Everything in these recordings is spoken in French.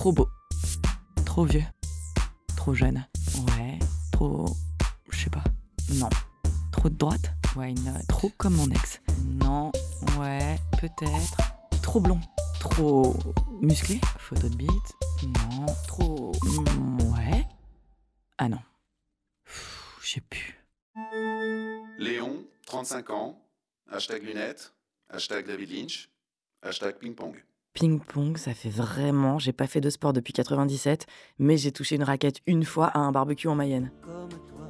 Trop beau. Trop vieux. Trop jeune. Ouais. Trop. Je sais pas. Non. Trop de droite? Not? Trop comme mon ex Non. Ouais. Peut-être. Trop blond. Trop musclé Photo de bite Non. Trop. mm, Ouais. Ah non. Je sais plus. Léon, 35 ans, hashtag lunettes, hashtag David Lynch, hashtag ping-pong. Ping-pong, ça fait vraiment. J'ai pas fait de sport depuis 97, mais j'ai touché une raquette une fois à un barbecue en Mayenne. Comme toi,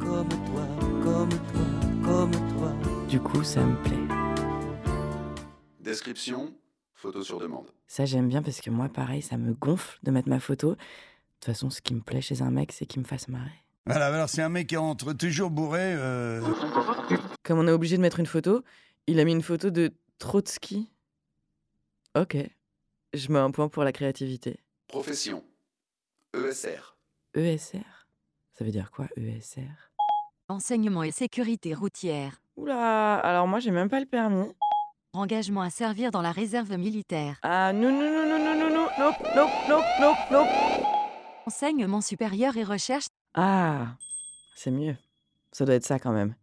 comme toi, comme toi, comme toi. Du coup, ça me plaît. Description, photo sur demande. Ça, j'aime bien parce que moi, pareil, ça me gonfle de mettre ma photo. De toute façon, ce qui me plaît chez un mec, c'est qu'il me fasse marrer. Voilà, alors c'est un mec qui rentre toujours bourré. euh, Comme on est obligé de mettre une photo, il a mis une photo de Trotsky. Ok. Je mets un point pour la créativité. Profession, ESR. ESR Ça veut dire quoi, ESR Enseignement et sécurité routière. Oula, alors moi, j'ai même pas le permis. Engagement à servir dans la réserve militaire. Ah, non, non, non, non, non, non, non, nope, nope, nope, nope, nope. Enseignement supérieur et recherche. Ah, c'est mieux. Ça doit être ça quand même.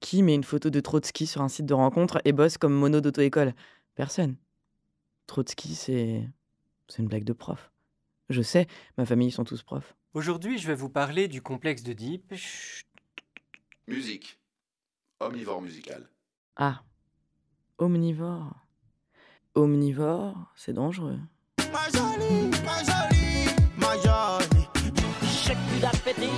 Qui met une photo de Trotsky sur un site de rencontre et bosse comme mono d'auto-école? Personne. Trotsky, c'est. C'est une blague de prof. Je sais, ma famille, ils sont tous profs. Aujourd'hui, je vais vous parler du complexe d'Oedipe. Musique, omnivore musical. Ah, omnivore. Omnivore, c'est dangereux. Ma jolie, ma jolie, ma jolie. J'ai plus d'appétit.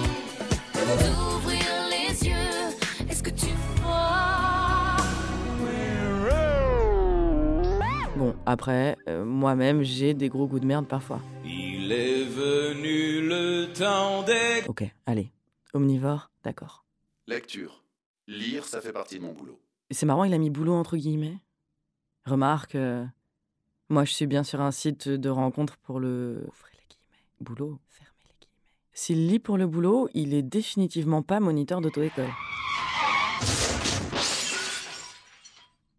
Après, euh, moi-même, j'ai des gros goûts de merde parfois. Il est venu le temps des. Ok, allez. Omnivore, d'accord. Lecture, lire, ça fait partie de mon boulot. C'est marrant, il a mis boulot entre guillemets. Remarque, euh, moi je suis bien sur un site de rencontre pour le. Ouvrez les guillemets. Boulot, fermez les guillemets. S'il lit pour le boulot, il est définitivement pas moniteur d'auto-école.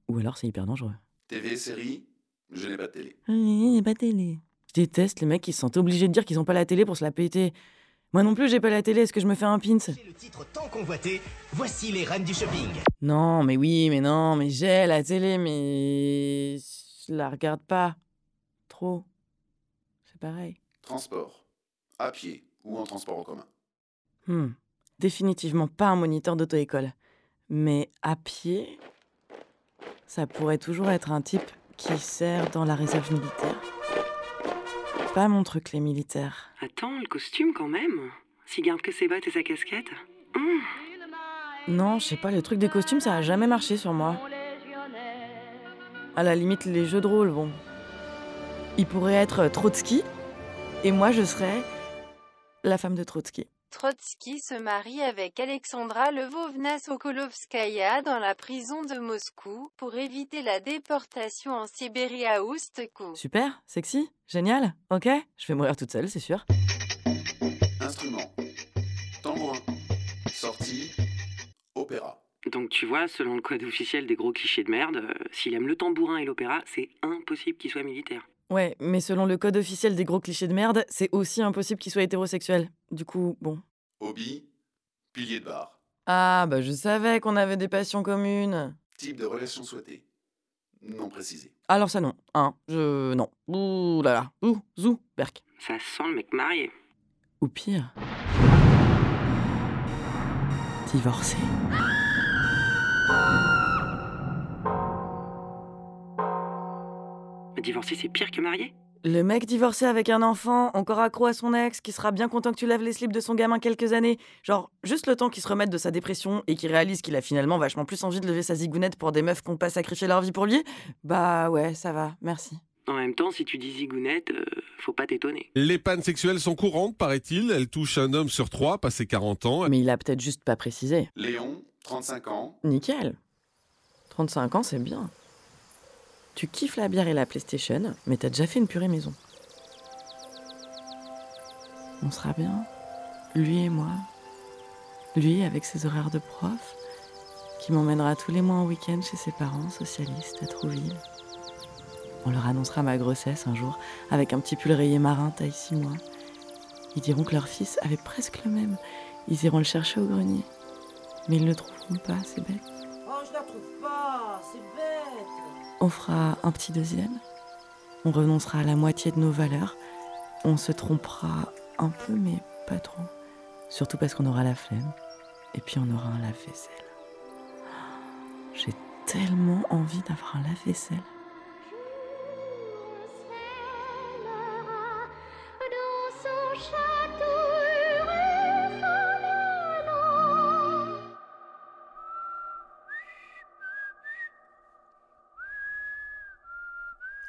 Ou alors c'est hyper dangereux. TV, série, je n'ai pas de télé. Il n'y a pas de télé. Je déteste les mecs qui se sentent obligés de dire qu'ils ont pas la télé pour se la péter. Moi non plus, j'ai pas la télé, est-ce que je me fais un pins Le titre tant convoité, voici les reines du shopping. Non, mais oui, mais non, mais j'ai la télé, mais je la regarde pas. Trop. C'est pareil. Transport, à pied ou en transport en commun. Hmm. Définitivement pas un moniteur d'auto-école. Mais à pied, ça pourrait toujours être un type qui sert dans la réserve militaire. Pas mon truc, les militaires. Attends, le costume quand même S'il garde que ses bottes et sa casquette Hum, Non, je sais pas, le truc des costumes, ça a jamais marché sur moi. À la limite, les jeux de rôle, bon. Il pourrait être Trotsky, et moi, je serais la femme de Trotsky. Trotsky se marie avec Alexandra Lvovna-Sokolovskaya dans la prison de Moscou pour éviter la déportation en Sibérie à Oustkou. Super, sexy, génial, ok Je vais mourir toute seule, c'est sûr. Instrument, tambourin, sortie, opéra. Donc tu vois, selon le code officiel des gros clichés de merde, euh, s'il aime le tambourin et l'opéra, c'est impossible qu'il soit militaire. Ouais, mais selon le code officiel des gros clichés de merde, c'est aussi impossible qu'il soit hétérosexuel. Du coup, bon. Hobby, pilier de bar. Ah, bah je savais qu'on avait des passions communes. Type de relation souhaitée. Non précisé. Alors ça non, hein, je... non. Ouh là là, ouh, zou, berk. Ça sent le mec marié. Ou pire... Divorcé. Divorcer, c'est pire que marié Le mec divorcé avec un enfant, encore accro à son ex, qui sera bien content que tu laves les slips de son gamin quelques années. Genre, juste le temps qu'il se remette de sa dépression et qu'il réalise qu'il a finalement vachement plus envie de lever sa zigounette pour des meufs qui ont pas sacrifié leur vie pour lui. Bah ouais, ça va, merci. En même temps, si tu dis zigounette, euh, faut pas t'étonner. Les pannes sexuelles sont courantes, paraît-il. Elles touchent un homme sur trois, passé 40 ans. Mais il a peut-être juste pas précisé. Léon, 35 ans, Nickel. 35 ans, c'est bien. Tu kiffes la bière et la PlayStation, mais t'as déjà fait une purée maison. On sera bien. Lui et moi. Lui avec ses horaires de prof, qui m'emmènera tous les mois en week-end chez ses parents socialistes à Trouville. On leur annoncera ma grossesse un jour, avec un petit pull rayé marin taille 6 mois. Ils diront que leur fils avait presque le même. Ils iront le chercher au grenier. Mais ils ne le trouveront pas, c'est bête. Oh, je la trouve pas, c'est bête. On fera un petit deuxième. On renoncera à la moitié de nos valeurs. On se trompera un peu, mais pas trop. Surtout parce qu'on aura la flemme. Et puis on aura un lave-vaisselle. J'ai tellement envie d'avoir un lave-vaisselle.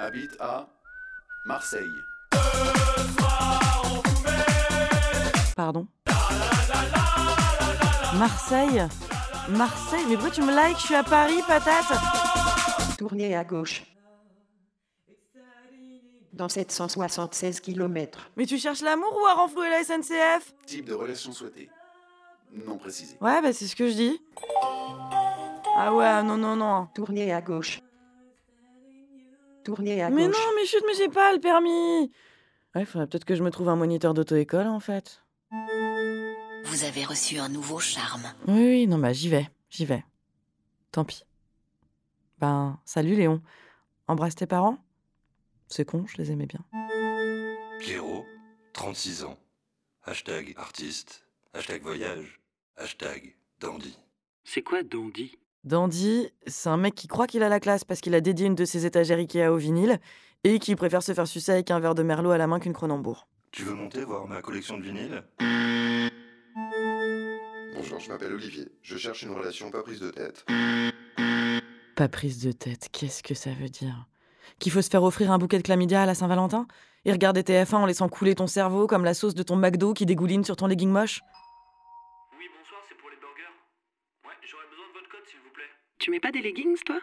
Habite à Marseille. Pardon Marseille Marseille Mais pourquoi tu me likes? Je suis à Paris, patate Tournez à gauche. Dans 776 km. Mais tu cherches l'amour ou à renflouer la SNCF Type de relation souhaitée. Non précisé. Ouais, bah c'est ce que je dis. Ah ouais, non, non, non. Tournez à gauche. À Mais gauche. non, mais chut, mais j'ai pas le permis Ouais, faudrait peut-être que je me trouve un moniteur d'auto-école, en fait. Vous avez reçu un nouveau charme. Oui, oui, non, bah j'y vais, j'y vais. Tant pis. Ben, salut Léon. Embrasse tes parents C'est con, je les aimais bien. Pierrot, 36 ans. Hashtag artiste. Hashtag voyage. Hashtag dandy. C'est quoi Dandy? Dandy, c'est un mec qui croit qu'il a la classe parce qu'il a dédié une de ses étagères Ikea au vinyle et qui préfère se faire sucer avec un verre de merlot à la main qu'une Cronenbourg. Tu veux monter voir ma collection de vinyles Bonjour, je m'appelle Olivier. Je cherche une relation pas prise de tête. Pas prise de tête, qu'est-ce que ça veut dire? Qu'il faut se faire offrir un bouquet de chlamydia à la Saint-Valentin? Et regarder TF1 en laissant couler ton cerveau comme la sauce de ton McDo qui dégouline sur ton legging moche Oui, bonsoir, c'est pour les burgers. Ouais, j'aurais besoin de votre code, s'il vous plaît. Tu mets pas des leggings, toi?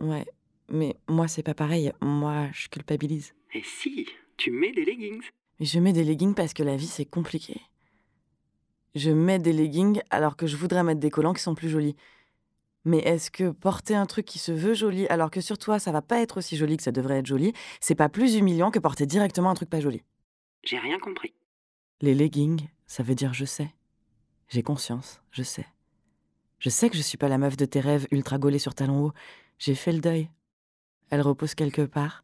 Ouais, mais moi c'est pas pareil, moi je culpabilise. Eh si, tu mets des leggings? Mais je mets des leggings parce que la vie c'est compliqué. Je mets des leggings alors que je voudrais mettre des collants qui sont plus jolis. Mais est-ce que porter un truc qui se veut joli alors que sur toi ça va pas être aussi joli que ça devrait être joli, c'est pas plus humiliant que porter directement un truc pas joli? J'ai rien compris. Les leggings, ça veut dire je sais. J'ai conscience, je sais. Je sais que je suis pas la meuf de tes rêves ultra gaulée sur talons hauts. J'ai fait le deuil. Elle repose quelque part,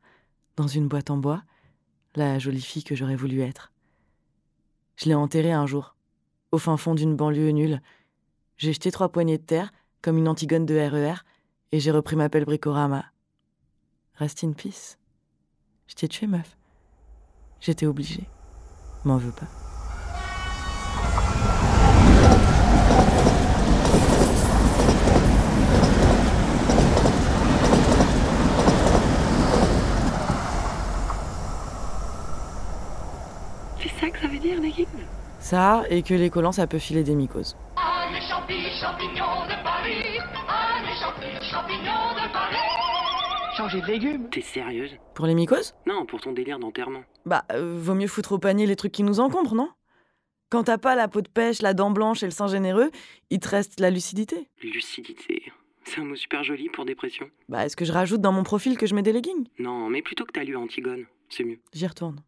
dans une boîte en bois, la jolie fille que j'aurais voulu être. Je l'ai enterrée un jour, au fin fond d'une banlieue nulle. J'ai jeté trois poignées de terre, comme une antigone de RER, et j'ai repris ma pelle bricorama. Rest in peace. Je t'ai tué, meuf. J'étais obligée. M'en veux pas. C'est ça et que les collants, ça peut filer des mycoses. Ah, les champignons, champignons de Paris. Ah, les champignons, champignons de Paris. Changer de légumes T'es sérieuse? Pour les mycoses? Non, pour ton délire d'enterrement. Bah, euh, vaut mieux foutre au panier les trucs qui nous encombrent, non? Quand t'as pas la peau de pêche, la dent blanche et le sein généreux, il te reste la lucidité. Lucidité. C'est un mot super joli pour dépression. Bah, est-ce que je rajoute dans mon profil que je mets des leggings? Non, mais plutôt que t'as lu Antigone. C'est mieux. J'y retourne.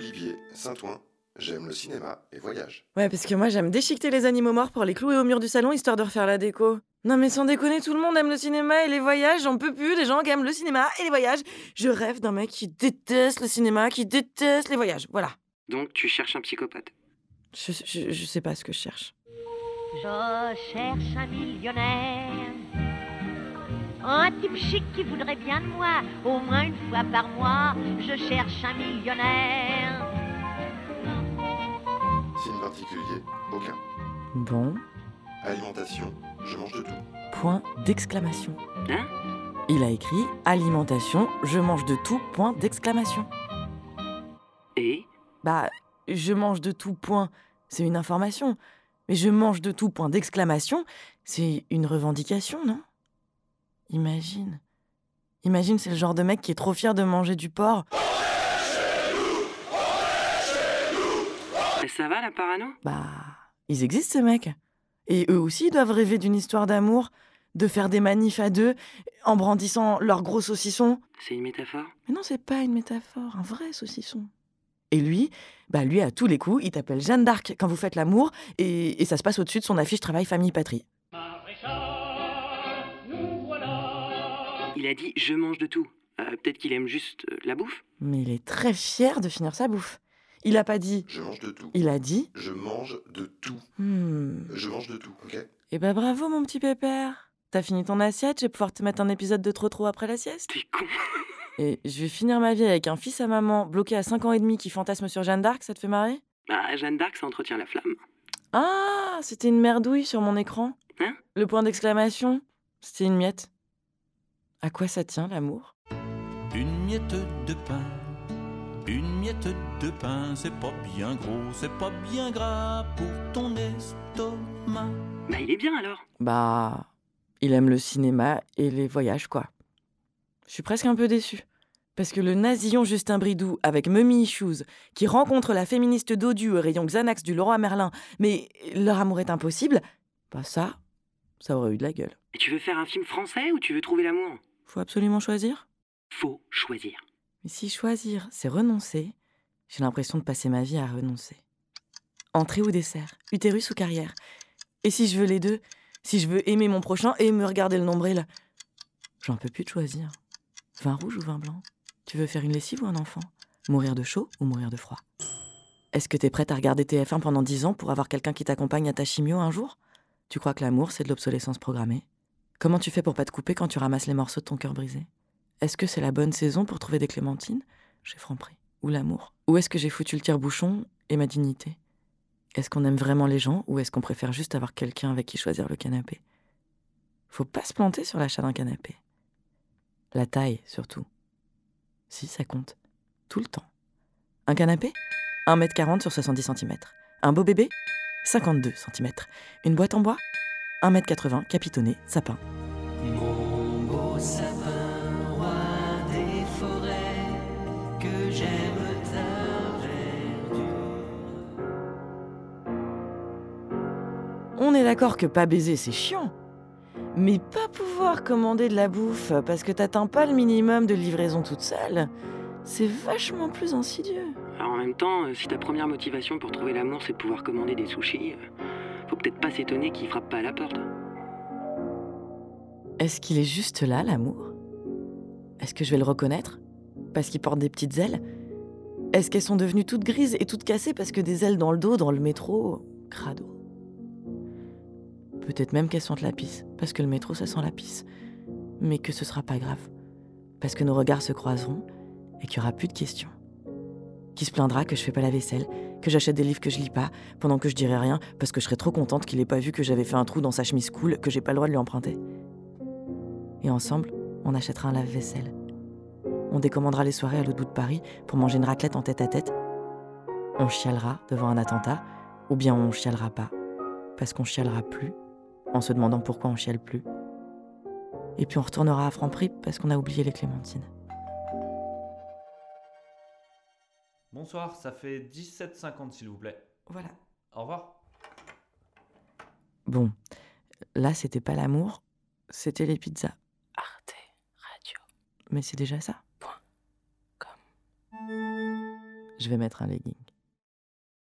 Olivier, Saint-Ouen. J'aime le cinéma et voyage. Ouais, parce que moi j'aime déchiqueter les animaux morts pour les clouer au mur du salon histoire de refaire la déco. Non mais sans déconner, tout le monde aime le cinéma et les voyages, j'en peux plus des gens qui aiment le cinéma et les voyages. Je rêve d'un mec qui déteste le cinéma, qui déteste les voyages, voilà. Donc tu cherches un psychopathe. Je, je, je sais pas ce que je cherche. Je cherche un millionnaire. Un type chic qui voudrait bien de moi, au moins une fois par mois. Je cherche un millionnaire. Particulier Aucun. Bon, Alimentation Je mange de tout. point d'exclamation. Hein? Il a écrit alimentation, je mange de tout, point d'exclamation. Et? Bah, je mange de tout, point, c'est une information. Mais je mange de tout, point d'exclamation, c'est une revendication, non? Imagine. Imagine, c'est le genre de mec qui est trop fier de manger du porc. Et ça va la parano? Bah, ils existent ces mecs. Et eux aussi doivent rêver d'une histoire d'amour, de faire des manifs à deux en brandissant leurs gros saucissons. C'est une métaphore? Mais non, c'est pas une métaphore, un vrai saucisson. Et lui, bah lui, à tous les coups, il t'appelle Jeanne d'Arc quand vous faites l'amour, et, et ça se passe au-dessus de son affiche Travail, Famille, Patrie. Il a dit je mange de tout. Euh, Peut-être qu'il aime juste euh, la bouffe? Mais il est très fier de finir sa bouffe. Il a pas dit. Je mange de tout. Il a dit. Je mange de tout. Hmm. Je mange de tout, ok? Eh bah bravo, mon petit pépère. T'as fini ton assiette, je vais pouvoir te mettre un épisode de Trop Trop après la sieste. T'es con Et je vais finir ma vie avec un fils à maman bloqué à 5 ans et demi qui fantasme sur Jeanne d'Arc, ça te fait marrer? Bah, Jeanne d'Arc, ça entretient la flamme. Ah, c'était une merdouille sur mon écran. Hein? Le point d'exclamation, c'était une miette. À quoi ça tient l'amour? Une miette de pain, une miette de pain, c'est pas bien gros, c'est pas bien gras pour ton estomac. Bah, il est bien alors. Bah, il aime le cinéma et les voyages, quoi. Je suis presque un peu déçue. Parce que le nasillon Justin Bridou avec Mummy Issues, qui rencontre la féministe Dodu au rayon Xanax du Leroy Merlin, mais leur amour est impossible, bah ça, ça aurait eu de la gueule. Et tu veux faire un film français ou tu veux trouver l'amour? Faut absolument choisir. Faut choisir. Mais si choisir, c'est renoncer, j'ai l'impression de passer ma vie à renoncer. Entrée ou dessert, utérus ou carrière. Et si je veux les deux, si je veux aimer mon prochain et me regarder le nombril, j'en peux plus de choisir. Vin rouge ou vin blanc? Tu veux faire une lessive ou un enfant? Mourir de chaud ou mourir de froid? Est-ce que t'es prête à regarder TF1 pendant 10 ans pour avoir quelqu'un qui t'accompagne à ta chimio un jour? Tu crois que l'amour, c'est de l'obsolescence programmée? Comment tu fais pour pas te couper quand tu ramasses les morceaux de ton cœur brisé? Est-ce que c'est la bonne saison pour trouver des clémentines? J'ai franc-prix. Ou l'amour? Ou est-ce que j'ai foutu le tire-bouchon et ma dignité? Est-ce qu'on aime vraiment les gens ou est-ce qu'on préfère juste avoir quelqu'un avec qui choisir le canapé? Faut pas se planter sur l'achat d'un canapé. La taille, surtout. Si, ça compte. Tout le temps. Un canapé? 1m40 sur 70 cm. Un beau bébé? 52 cm. Une boîte en bois? 1m80, capitonné, sapin. Mon beau sapin, est d'accord que pas baiser, c'est chiant. Mais pas pouvoir commander de la bouffe parce que t'atteins pas le minimum de livraison toute seule, c'est vachement plus insidieux. Alors en même temps, euh, si ta première motivation pour trouver l'amour c'est de pouvoir commander des sushis, euh, faut peut-être pas s'étonner qu'il frappe pas à la porte. Est-ce qu'il est juste là, l'amour? Est-ce que je vais le reconnaître? Parce qu'il porte des petites ailes? Est-ce qu'elles sont devenues toutes grises et toutes cassées parce que des ailes dans le dos, dans le métro Crado? Peut-être même qu'elles sentent la pisse, parce que le métro, ça sent la pisse. Mais que ce sera pas grave. Parce que nos regards se croiseront et qu'il y aura plus de questions. Qui se plaindra que je fais pas la vaisselle, que j'achète des livres que je lis pas, pendant que je dirai rien, parce que je serais trop contente qu'il ait pas vu que j'avais fait un trou dans sa chemise cool, que j'ai pas le droit de lui emprunter. Et ensemble, on achètera un lave-vaisselle. On décommandera les soirées à l'autre de Paris pour manger une raclette en tête à tête. On chialera devant un attentat, ou bien on chialera pas, parce qu'on chialera plus, en se demandant pourquoi on chiale plus. Et puis on retournera à Franprix parce qu'on a oublié les clémentines. Bonsoir, ça fait 17,50 s'il vous plaît. Voilà. Au revoir. Bon, là c'était pas l'amour, c'était les pizzas. Arte Radio. Mais c'est déjà ça. Je vais mettre un legging.